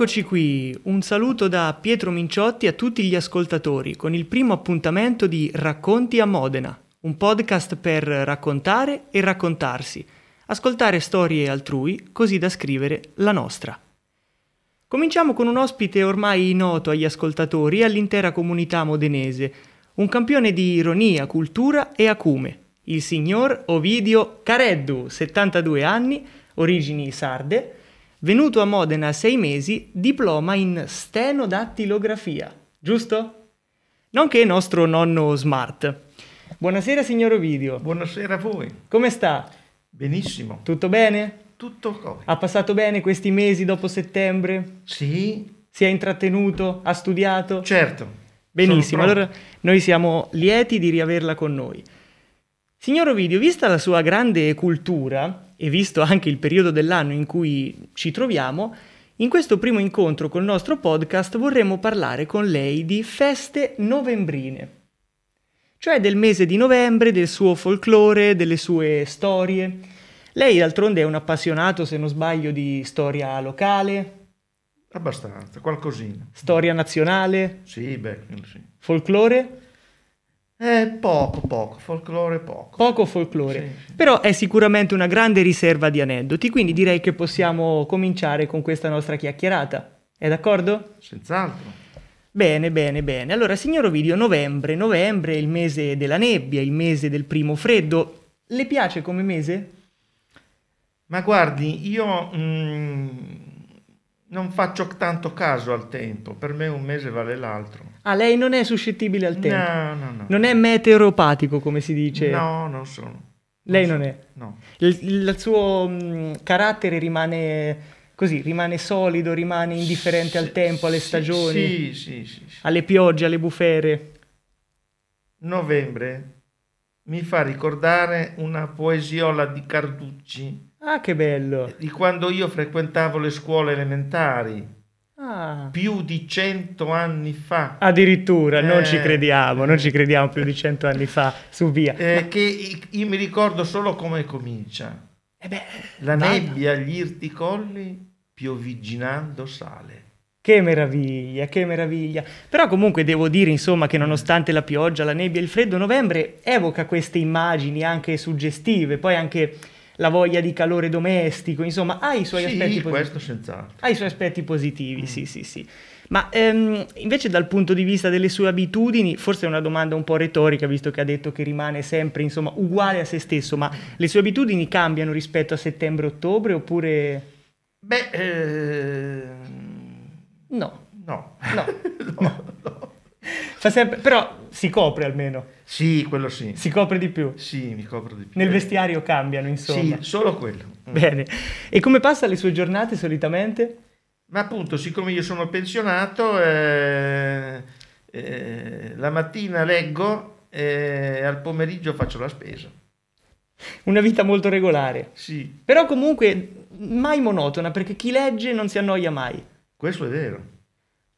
Eccoci qui, un saluto da Pietro Minciotti a tutti gli ascoltatori con il primo appuntamento di Racconti a Modena, un podcast per raccontare e raccontarsi, ascoltare storie altrui così da scrivere la nostra. Cominciamo con un ospite ormai noto agli ascoltatori e all'intera comunità modenese, un campione di ironia, cultura e acume, il signor Ovidio Careddu, 72 anni, origini sarde, venuto a Modena a sei mesi, diploma in stenodattilografia, giusto? Nonché nostro nonno smart. Buonasera signor Ovidio. Buonasera a voi. Come sta? Benissimo. Tutto bene? Tutto come? Ha passato bene questi mesi dopo settembre? Sì. Si è intrattenuto? Ha studiato? Certo. Benissimo, allora noi siamo lieti di riaverla con noi. Signor Ovidio, vista la sua grande cultura e visto anche il periodo dell'anno in cui ci troviamo, in questo primo incontro col nostro podcast vorremmo parlare con lei di feste novembrine, cioè del mese di novembre, del suo folklore, delle sue storie. Lei d'altronde è un appassionato, se non sbaglio, di storia locale. Abbastanza, qualcosina. Storia nazionale. Sì, beh, sì. Folklore. Eh, poco, poco, folklore poco. Poco folklore, sì, però è sicuramente una grande riserva di aneddoti, quindi direi che possiamo cominciare con questa nostra chiacchierata. È d'accordo? Senz'altro. Bene, bene, bene. Allora, signor Ovidio, novembre, novembre è il mese della nebbia, il mese del primo freddo. Le piace come mese? Ma guardi, io mm, non faccio tanto caso al tempo, per me un mese vale l'altro. Ah, lei non è suscettibile al tempo? No, no, no. Non è meteoropatico, come si dice? No, non sono. Lei non, non è? No. Il, il suo mh, mm, carattere rimane così, rimane solido, rimane indifferente sì, al tempo, alle stagioni? Sì, sì, sì, sì. Alle piogge, alle bufere? Novembre mi fa ricordare una poesiola di Carducci. Ah, che bello! Di quando io frequentavo le scuole elementari Ah. Più di cento anni fa. Addirittura, eh, non ci crediamo, non ci crediamo più di cento anni fa, su via. Eh, Ma... Che io mi ricordo solo come comincia. Eh beh, La vada. nebbia agli irti colli, piovigginando sale. Che meraviglia, che meraviglia. Però comunque devo dire, insomma, che nonostante la pioggia, la nebbia e il freddo, novembre evoca queste immagini anche suggestive, poi anche la voglia di calore domestico, insomma, ha i suoi sì, aspetti positivi. questo senz'altro. Ha i suoi aspetti positivi, mm. sì, sì, sì. Ma ehm, invece dal punto di vista delle sue abitudini, forse è una domanda un po' retorica, visto che ha detto che rimane sempre, insomma, uguale a se stesso, ma le sue abitudini cambiano rispetto a settembre-ottobre oppure... Beh, eh... no. No. No. no. no. Fa sempre... Però si copre almeno. Sì, quello sì. Si copre di più? Sì, mi copro di più. Nel vestiario cambiano, insomma. Sì, solo quello. Bene. E come passa le sue giornate solitamente? Ma appunto, siccome io sono pensionato, eh, eh, la mattina leggo e al pomeriggio faccio la spesa. Una vita molto regolare. Sì. Però comunque mai monotona, perché chi legge non si annoia mai. Questo è vero.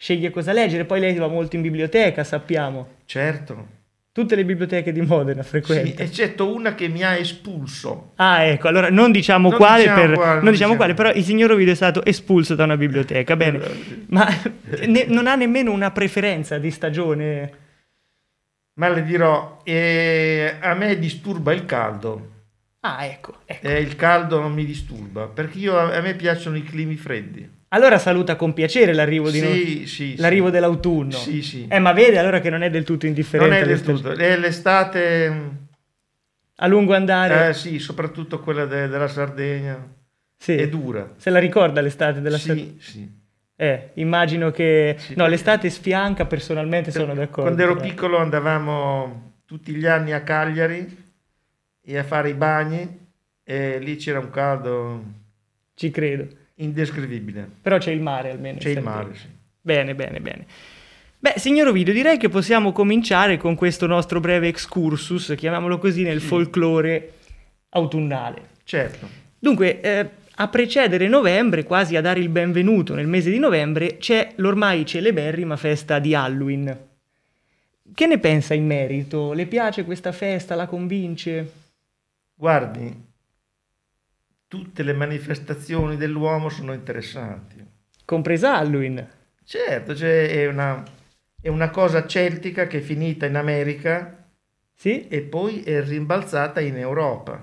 Sceglie cosa leggere, poi lei va molto in biblioteca, sappiamo. Certo. Tutte le biblioteche di Modena frequenta. Sì, eccetto una che mi ha espulso. Ah, ecco, allora non diciamo non quale, diciamo per, quale, non diciamo, diciamo quale, però il signor Ovidio è stato espulso da una biblioteca, bene. Ma ne, non ha nemmeno una preferenza di stagione? Ma le dirò, eh, a me disturba il caldo. Ah, ecco. ecco. Eh, il caldo non mi disturba, perché io, a me piacciono i climi freddi. Allora saluta con piacere l'arrivo, di sì, no... sì, l'arrivo sì. dell'autunno. Sì, sì. Eh, ma vede allora che non è del tutto indifferente. Non è del tutto. È l'estate... Mm, a lungo andare? Eh sì, soprattutto quella de- della Sardegna. Sì. È dura. Se la ricorda l'estate della Sardegna? Sì, sì. Eh, immagino che... No, l'estate sfianca, personalmente sono d'accordo. Quando ero piccolo andavamo tutti gli anni a Cagliari e a fare i bagni e lì c'era un caldo... Ci credo indescrivibile. Però c'è il mare almeno. C'è il mare, sì. Bene, bene, bene. Beh, signor Ovidio, direi che possiamo cominciare con questo nostro breve excursus, chiamiamolo così, nel sì. folklore autunnale. Certo. Dunque, eh, a precedere novembre, quasi a dare il benvenuto nel mese di novembre, c'è l'ormai celeberrima festa di Halloween. Che ne pensa in merito? Le piace questa festa? La convince? Guardi, tutte le manifestazioni dell'uomo sono interessanti. compresa Halloween. Certo, cioè è una, è una cosa celtica che è finita in America Sì? e poi è rimbalzata in Europa.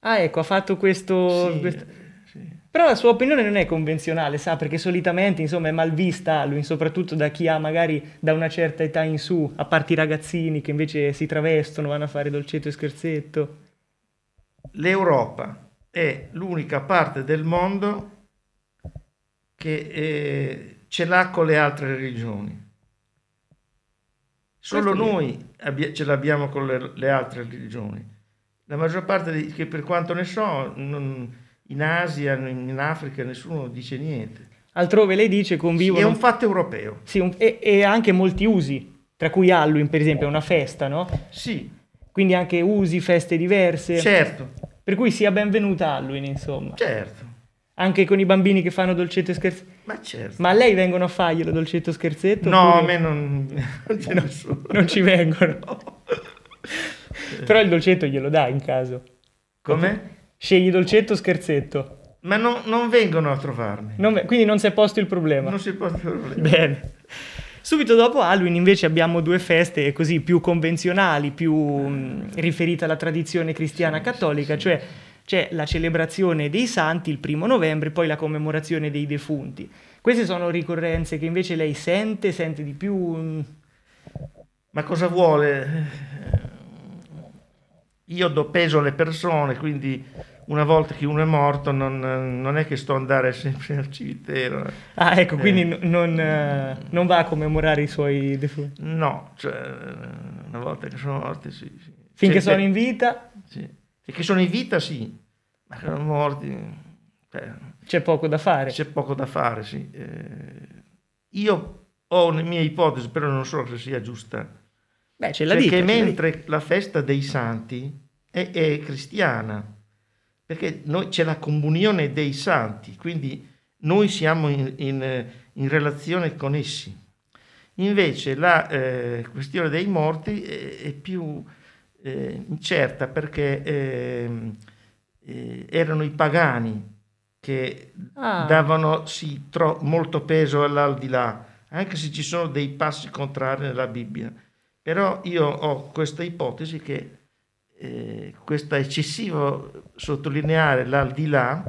Ah, ecco, ha fatto questo... Sì, questo- sì. Però la sua opinione non è convenzionale, sa, perché solitamente, insomma, è mal vista Halloween, soprattutto da chi ha magari da una certa età in su, a parte i ragazzini che invece si travestono, vanno a fare dolcetto e scherzetto. L'Europa è l'unica parte del mondo che eh, ce l'ha con le altre religioni. Solo Questo noi abbia- ce l'abbiamo con le, le altre religioni. La maggior parte, di, che per quanto ne so, non- in Asia, in Africa, nessuno dice niente. Altrove lei dice Sì, convivono... è un fatto europeo. Sì, un- e, e anche molti usi, tra cui Halloween, per esempio, è una festa, no? Sì, Quindi anche usi, feste diverse. certo, Per cui sia benvenuta Halloween, insomma. certo, Anche con i bambini che fanno dolcetto e scherzetto. ma certo. Ma a lei vengono a farglielo dolcetto e scherzetto? no, a oppure me non, non c'è nessuno. non ci vengono. Però il dolcetto glielo dà in caso. Come? Scegli dolcetto o scherzetto. Ma non, non vengono a trovarmi. Non quindi non si è posto il problema. Non si può problema. Bene. Subito dopo Halloween invece abbiamo due feste così più convenzionali, più mh, riferite alla tradizione cristiana cattolica, cioè c'è la celebrazione dei santi il primo novembre, poi la commemorazione dei defunti. Queste sono ricorrenze che invece lei sente, sente di più. mh, Ma cosa vuole? Io do peso alle persone, quindi una volta che uno è morto non, non è che sto andare sempre al cimitero. Ah, ecco, Eh. quindi n- non, eh, non va a commemorare i suoi defunti. No, cioè, una volta che sono morti, sì. sì. Finché Cioè, sono in vita Sì. Finché sono in vita, sì. Ma che sono morti, cioè, c'è poco da fare. c'è poco da fare, sì. Eh, io ho una mia ipotesi, però non so se sia giusta. Beh, ce la Cioè la dica. mentre la festa dei santi è, è cristiana, perché noi, c'è la comunione dei santi, quindi noi siamo in, in- in relazione con essi. Invece la eh, questione dei morti è, è più eh, incerta perché ehm, eh, erano i pagani che Ah. davano sì, tro- molto peso all'aldilà, anche se ci sono dei passi contrari nella Bibbia. Però io ho questa ipotesi che eh, questo eccessivo sottolineare l'aldilà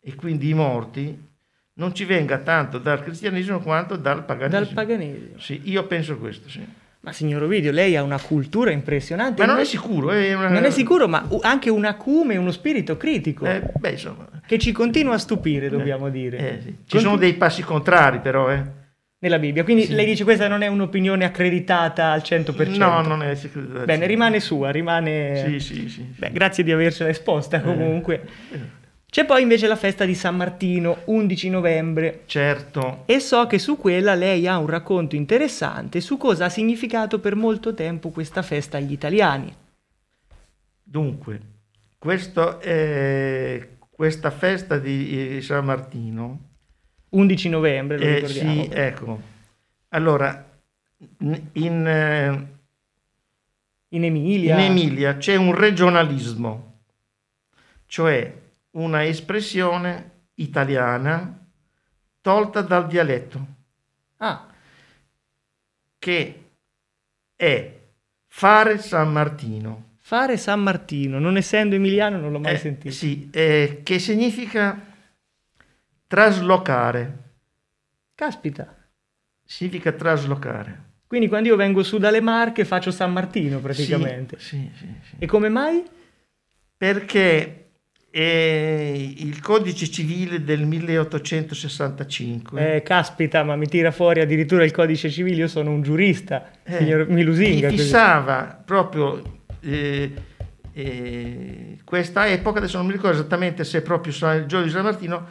e quindi i morti non ci venga tanto dal cristianesimo quanto dal paganesimo. Dal paganesimo. Sì, io penso questo, sì. Ma signor Ovidio, lei ha una cultura impressionante. Ma non è sicuro, è una- Non è sicuro, ma anche un acume, uno spirito critico Eh, beh, insomma. che ci continua a stupire, dobbiamo eh, dire. eh, sì. Ci Conti- sono dei passi contrari, però, eh. Nella Bibbia. Quindi Sì. lei dice questa non è un'opinione accreditata al 100%. No, non è sicuro. Bene, rimane sua, rimane... Sì, sì, sì. Beh, grazie di avercela esposta comunque. Eh, C'è poi invece la festa di San Martino, 11 novembre. Certo. E so che su quella lei ha un racconto interessante su cosa ha significato per molto tempo questa festa agli italiani. Dunque, questo è- questa festa di eh, San Martino, 11 novembre, lo eh, ricordiamo. sì, ecco, allora, in, in, eh, In Emilia. in Emilia c'è un regionalismo, cioè una espressione italiana tolta dal dialetto, Ah, che è fare San Martino. fare San Martino, non essendo emiliano non l'ho mai Eh, sentito. Sì, eh, che significa traslocare. Caspita. Significa traslocare. Quindi quando io vengo su dalle Marche faccio San Martino praticamente. Sì, sì, sì. E come mai? Perché eh, il codice civile del 1865 Eh, caspita, ma mi tira fuori addirittura il codice civile, io sono un giurista, eh, signor mi lusinga. fi- così. fissava proprio eh, eh, questa epoca, adesso non mi ricordo esattamente se proprio il giorno di San Martino,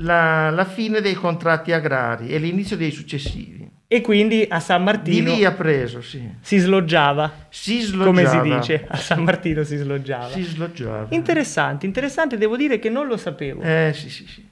la, la fine dei contratti agrari e l'inizio dei successivi. E quindi a San Di Martino lì ha preso, sì. si sloggiava, Si sloggiava. come si dice, a San Martino si sloggiava. Si sloggiava. Interessante, interessante, devo dire che non lo sapevo. Eh, sì, sì, sì.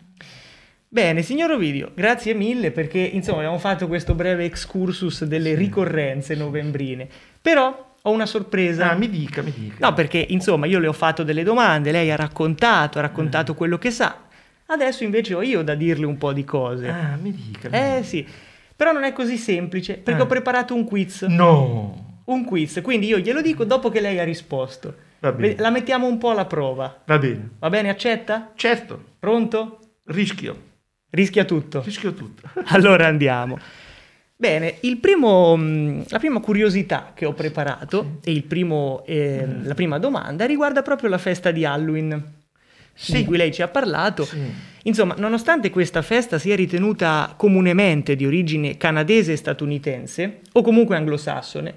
Bene, signor Ovidio, grazie mille perché insomma abbiamo fatto questo breve excursus delle ricorrenze novembrine. Però ho una sorpresa. Ah, mi dica, mi dica. No, perché insomma io le ho fatto delle domande, lei ha raccontato, ha raccontato quello che sa. Adesso invece ho io da dirle un po' di cose. Ah, mi dica. Eh sì, però non è così semplice perché Ah. ho preparato un quiz. No. Un quiz, quindi io glielo dico dopo che lei ha risposto. Va bene. La mettiamo un po' alla prova. Va bene. Va bene, accetta? Certo, Pronto? rischio. Rischia tutto. Rischio tutto. Allora andiamo. Bene, il primo, mh, la prima curiosità che ho preparato e il primo, eh, la prima domanda riguarda proprio la festa di Halloween, Sì. di cui lei ci ha parlato. Sì. Insomma, nonostante questa festa sia ritenuta comunemente di origine canadese e statunitense, o comunque anglosassone,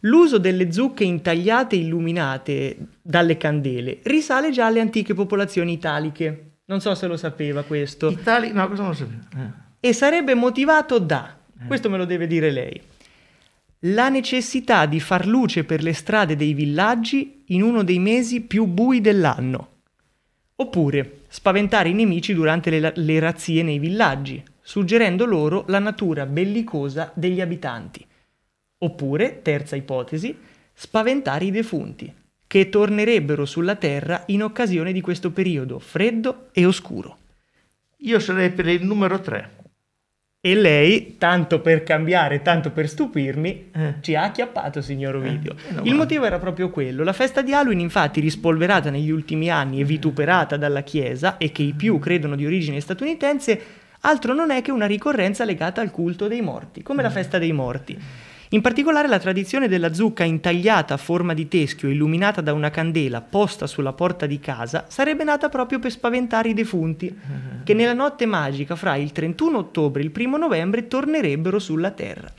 l'uso delle zucche intagliate e illuminate dalle candele risale già alle antiche popolazioni italiche. Non so se lo sapeva questo. Italia, no, cosa non lo sapevo. Eh. E sarebbe motivato da, questo me lo deve dire lei, la necessità di far luce per le strade dei villaggi in uno dei mesi più bui dell'anno. Oppure spaventare i nemici durante le, le razzie nei villaggi, suggerendo loro la natura bellicosa degli abitanti. Oppure, terza ipotesi, spaventare i defunti, che tornerebbero sulla terra in occasione di questo periodo freddo e oscuro. Io sarei per il numero 3. E lei, tanto per cambiare, tanto per stupirmi, Eh. ci ha acchiappato, signor Ovidio. Eh, Il motivo era proprio quello. La festa di Halloween, infatti, rispolverata negli ultimi anni e vituperata dalla Chiesa, e che i più credono di origine statunitense, altro non è che una ricorrenza legata al culto dei morti, come la festa dei morti. In particolare la tradizione della zucca intagliata a forma di teschio, illuminata da una candela posta sulla porta di casa, sarebbe nata proprio per spaventare i defunti, che nella notte magica fra il 31 ottobre e il 1 novembre tornerebbero sulla terra.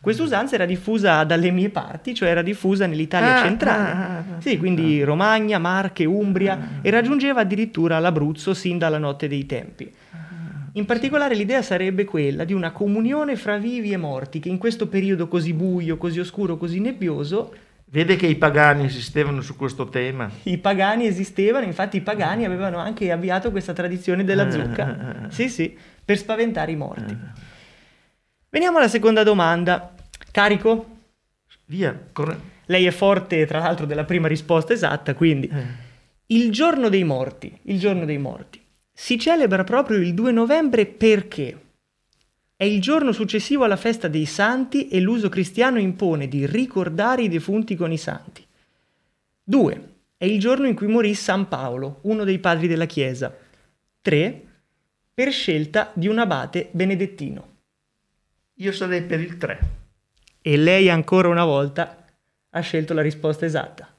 Questa usanza era diffusa dalle mie parti, cioè era diffusa nell'Italia Ah, centrale. ah, ah, ah. Sì, quindi Romagna, Marche, Umbria e raggiungeva addirittura l'Abruzzo sin dalla notte dei tempi. In particolare l'idea sarebbe quella di una comunione fra vivi e morti che in questo periodo così buio, così oscuro, così nebbioso Vede che i pagani insistevano su questo tema. i pagani esistevano, infatti i pagani avevano anche avviato questa tradizione della zucca. Sì, sì, per spaventare i morti. Veniamo alla seconda domanda. Carico? Via. corre- Lei è forte, tra l'altro, della prima risposta esatta, quindi eh. il giorno dei morti, il giorno dei morti, si celebra proprio il 2 novembre perché è il giorno successivo alla festa dei santi e l'uso cristiano impone di ricordare i defunti con i santi. 2. È il giorno in cui morì San Paolo, uno dei padri della Chiesa. 3. Per scelta di un abate benedettino. Io sarei per il 3. E lei ancora una volta ha scelto la risposta esatta.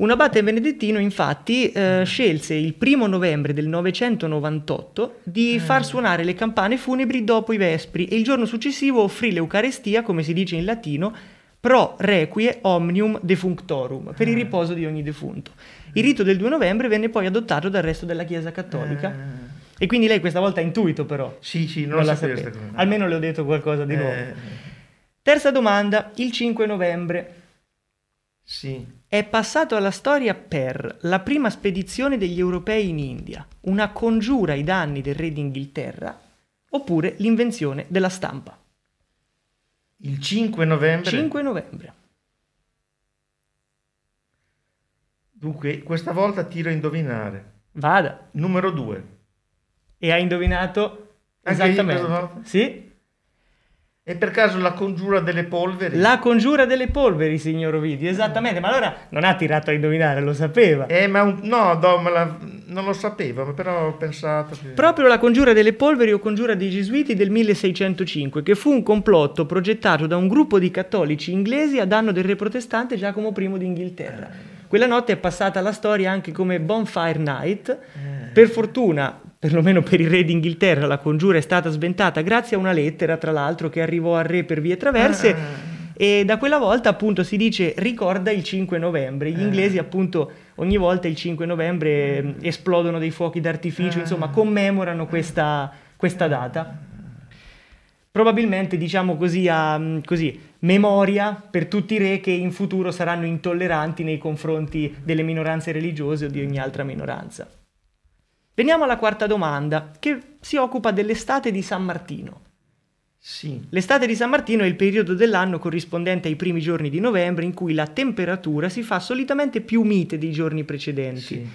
Un abate benedettino infatti eh, scelse il primo novembre del 998 di far suonare le campane funebri dopo i vespri e il giorno successivo offrì l'Eucarestia, come si dice in latino, pro requie omnium defunctorum, per il riposo di ogni defunto. Il rito del 2 novembre venne poi adottato dal resto della Chiesa cattolica. E quindi lei questa volta ha intuito però. Sì, sì, non, Non la sapeva. cosa. Almeno le ho detto qualcosa di nuovo. Eh, Terza domanda, il 5 novembre. sì. È passato alla storia per la prima spedizione degli europei in India, una congiura ai danni del re d'Inghilterra, oppure l'invenzione della stampa. Il 5 novembre. 5 novembre. Dunque, questa volta tiro a indovinare. Vada. Numero 2. E ha indovinato Anche io esattamente. volta? Sì, E per caso la congiura delle polveri? la congiura delle polveri, signor Ovidio, esattamente. Ma allora non ha tirato a indovinare, lo sapeva. Eh, ma un- no, no, me la- non lo sapevo, ma però ho pensato che... Proprio la congiura delle polveri o congiura dei gesuiti del 1605, che fu un complotto progettato da un gruppo di cattolici inglesi a danno del re protestante Giacomo I d'Inghilterra. Quella notte è passata alla storia anche come Bonfire Night. Per fortuna, perlomeno per il re d'Inghilterra, la congiura è stata sventata grazie a una lettera, tra l'altro, che arrivò al re per vie traverse. Ah. E da quella volta appunto si dice ricorda il 5 novembre. Gli inglesi appunto ogni volta il 5 novembre eh, esplodono dei fuochi d'artificio, insomma commemorano questa, questa data. Probabilmente diciamo così a mm, così, memoria per tutti i re che in futuro saranno intolleranti nei confronti delle minoranze religiose o di ogni altra minoranza. Veniamo alla quarta domanda che si occupa dell'estate di San Martino. Sì. L'estate di San Martino è il periodo dell'anno corrispondente ai primi giorni di novembre in cui la temperatura si fa solitamente più mite dei giorni precedenti. sì.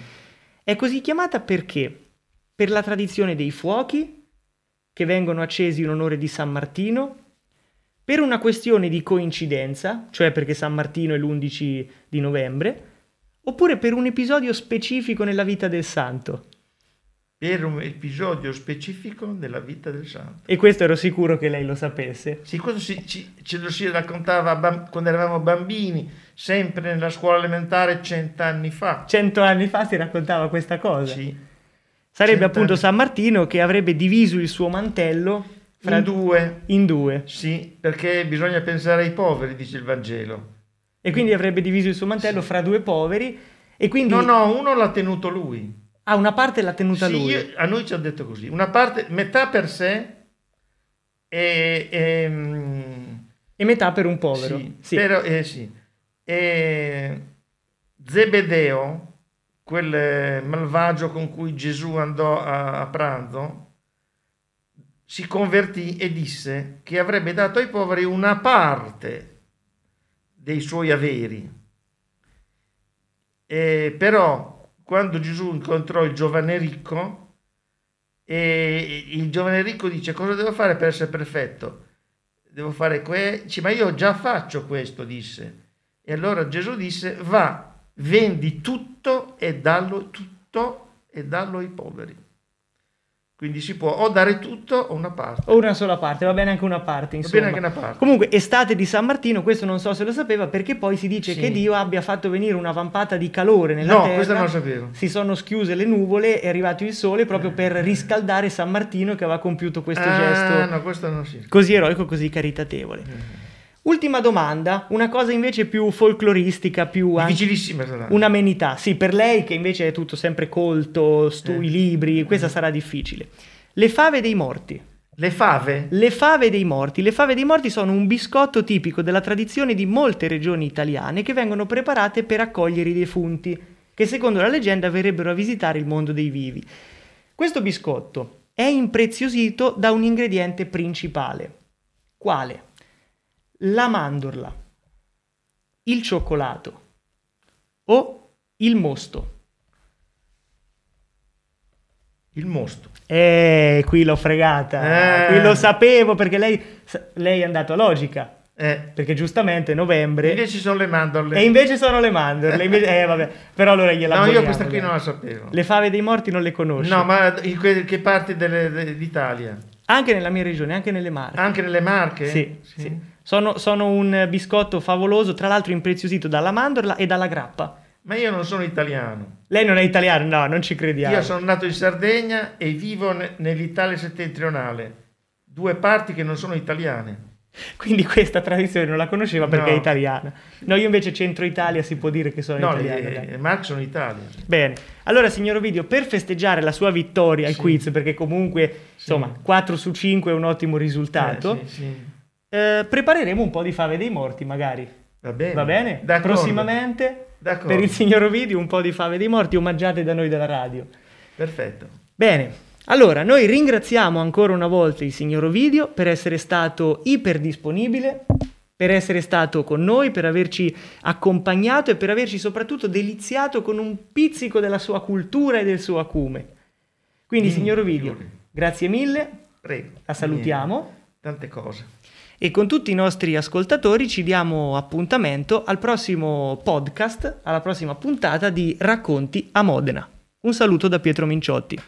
È così chiamata perché per la tradizione dei fuochi che vengono accesi in onore di San Martino, per una questione di coincidenza, cioè perché San Martino è l'11 di novembre, oppure per un episodio specifico nella vita del santo. Per un episodio specifico della vita del santo. E questo ero sicuro che lei lo sapesse. Sì, questo si, ci, ce lo si raccontava bam- quando eravamo bambini, sempre nella scuola elementare cent'anni fa. Cento anni fa si raccontava questa cosa. Sì. Sarebbe Cent'anni. appunto San Martino che avrebbe diviso il suo mantello fra In due. in due. Sì, perché bisogna pensare ai poveri, dice il Vangelo. E quindi avrebbe diviso il suo mantello fra due poveri e quindi No, no, uno l'ha tenuto lui. Ah, una parte l'ha tenuta Sì, lui. io- a noi ci ha detto così. Una parte, metà per sé e... e, mm, E metà per un povero. Sì, Sì. però, eh, sì. E Zebedeo, quel eh, malvagio con cui Gesù andò a, a pranzo, si convertì e disse che avrebbe dato ai poveri una parte dei suoi averi. E però quando Gesù incontrò il giovane ricco, e il giovane ricco dice cosa devo fare per essere perfetto? Devo fare questo, ma io già faccio questo, disse. E allora Gesù disse, va, vendi tutto e dallo tutto e dallo ai poveri. Quindi si può o dare tutto o una parte. O una sola parte, va bene anche una parte, Va insomma. bene anche una parte. Comunque, estate di San Martino, questo non so se lo sapeva, perché poi si dice Sì. che Dio abbia fatto venire una vampata di calore nella No, terra. questo non lo sapevo. Si sono schiuse le nuvole, è arrivato il sole proprio per riscaldare San Martino che aveva compiuto questo ah, gesto no, questo non si. così eroico, così caritatevole. Ultima domanda, una cosa invece più folcloristica, più Difficilissima un'amenità. Sì, per lei che invece è tutto sempre colto, stu- Eh. i libri, questa sarà difficile. Le fave dei morti. Le fave? Le fave dei morti. Le fave dei morti sono un biscotto tipico della tradizione di molte regioni italiane che vengono preparate per accogliere i defunti, che secondo la leggenda verrebbero a visitare il mondo dei vivi. Questo biscotto è impreziosito da un ingrediente principale. Quale? La mandorla, il cioccolato o il mosto. Il mosto. Eh, qui l'ho fregata. Eh. Qui lo sapevo perché lei, lei è andato a logica. Eh, Perché giustamente novembre. invece sono le mandorle. E invece sono le mandorle. invece- eh, vabbè. Però allora gliela no, io questa qui non la sapevo. Le fave dei morti non le conosci. No, ma in che de- d'Italia? Anche nella mia regione, anche nelle Marche. Anche nelle Marche? Sì, sì. Sono, sono un biscotto favoloso, tra l'altro impreziosito dalla mandorla e dalla grappa. Ma io non sono italiano. Lei non è italiano? No, non ci crediamo. Io sono nato in Sardegna e vivo ne- nell'Italia settentrionale. Due parti che non sono italiane. Quindi questa tradizione non la conosceva perché No. è italiana. No, io invece centro Italia si può dire che sono No, italiano. le, dai. le Marche sono Italia. Bene, allora signor Ovidio, per festeggiare la sua vittoria al Sì. quiz, perché comunque, insomma, 4 su 5 è un ottimo risultato, Eh, sì, sì. eh, prepareremo un po' di fave dei morti, magari. Va bene. Va bene? D'accordo. Prossimamente, D'accordo. per il signor Ovidio, un po' di fave dei morti omaggiate da noi della radio. Perfetto. Bene, allora noi ringraziamo ancora una volta il signor Ovidio per essere stato iperdisponibile, per essere stato con noi, per averci accompagnato e per averci soprattutto deliziato con un pizzico della sua cultura e del suo acume. Quindi, Mm, signor Ovidio, grazie mille, Prego. la salutiamo. Niente. Tante cose. E con tutti i nostri ascoltatori ci diamo appuntamento al prossimo podcast, alla prossima puntata di Racconti a Modena. Un saluto da Pietro Minciotti.